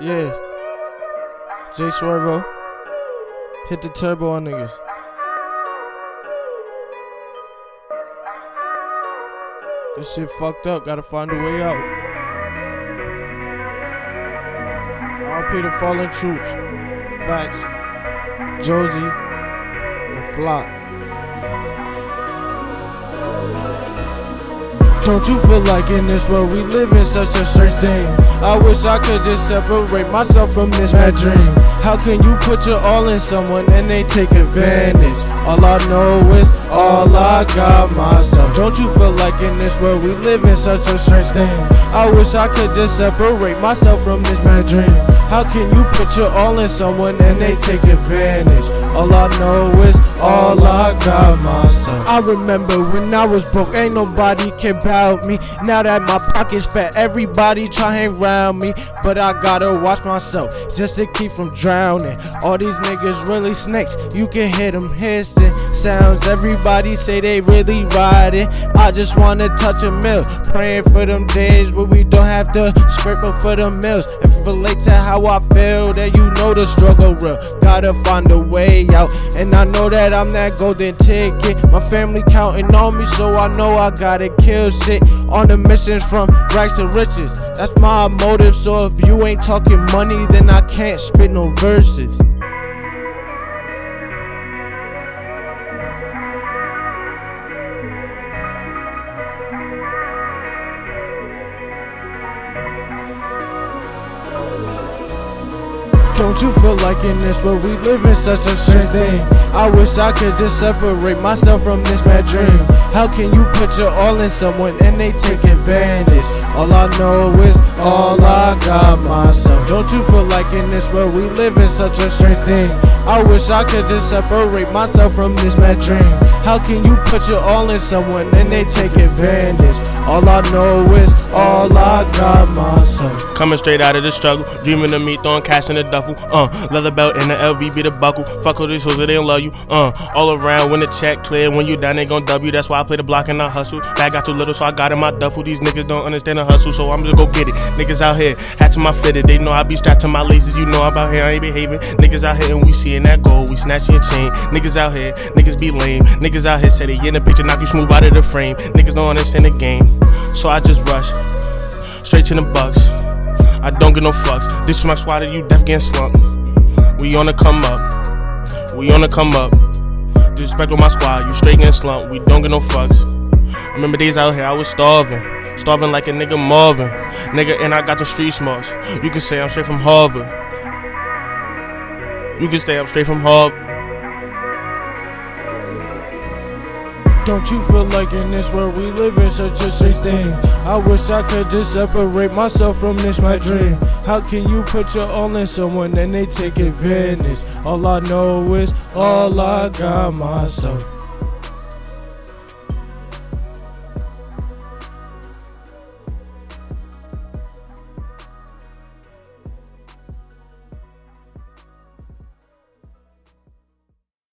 Yeah. Jay Swervo. Hit the turbo on niggas. This shit fucked up. Gotta find a way out. I'll RP the fallen troops. Facts. Josie and Flock. Don't you feel like in this world we live in such a strange thing? I wish I could just separate myself from this bad dream. How can you put your all in someone and they take advantage? All I know is all I got myself. Don't you feel like in this world we live in such a strange thing? I wish I could just separate myself from this mad dream. How can you put your all in someone and they take advantage? All I know is all I got myself. I remember when I was broke, ain't nobody care about me. Now that my pockets fat, everybody try hang around me. But I gotta watch myself just to keep from drowning. All these niggas really snakes, you can hear them hissing. Sounds everybody say they really riding. I just wanna touch a mill, praying for them days where we don't have to scrape up for the mills. If it relate to how I feel, then you know the struggle real. Gotta find a way out, and I know that I'm that golden ticket. My family counting on me, so I know I gotta kill shit on the missions from rags to riches. That's my motive. So if you ain't talking money, then I can't spit no verses. Don't you feel like in this world we live in such a strange thing? I wish I could just separate myself from this bad dream. How can you put your all in someone and they take advantage? All I know is all I got myself. Don't you feel like in this world we live in such a strange thing? I wish I could just separate myself from this mad dream. How can you put your all in someone and they take advantage? All I know is all I got myself. Coming straight out of the struggle, dreaming of me throwing cash in the duffel. Uh, leather belt and the LV be the buckle. Fuck all these hoes, they don't love you. Uh, all around when the check clear, when you down they gon' W. That's why I play the block and I hustle. Bag got too little, so I got in my duffel. These niggas don't understand the hustle, so I'm just go get it. Niggas out here, hat to my fitted. They know I be strapped to my laces. You know I'm out here, I ain't behaving. Niggas out here and we seeing that gold, we snatching your chain. Niggas out here, niggas be lame. Niggas out here say they in the picture, knock you smooth out of the frame. Niggas don't understand the game, so I just rush straight to the bucks. I don't get no fucks. This is my squad, you def getting slumped. We on the come up. We on the come up. Disrespect on my squad, you straight getting slumped. We don't get no fucks. Remember days out here, I was starving. Starving like a nigga Marvin. Nigga, and I got the street smarts. You can say I'm straight from Harvard. You can stay I'm straight from Harvard. Don't you feel like in this world we live in such a strange thing? I wish I could just separate myself from this my dream. How can you put your all in someone and they take advantage? All I know is all I got myself.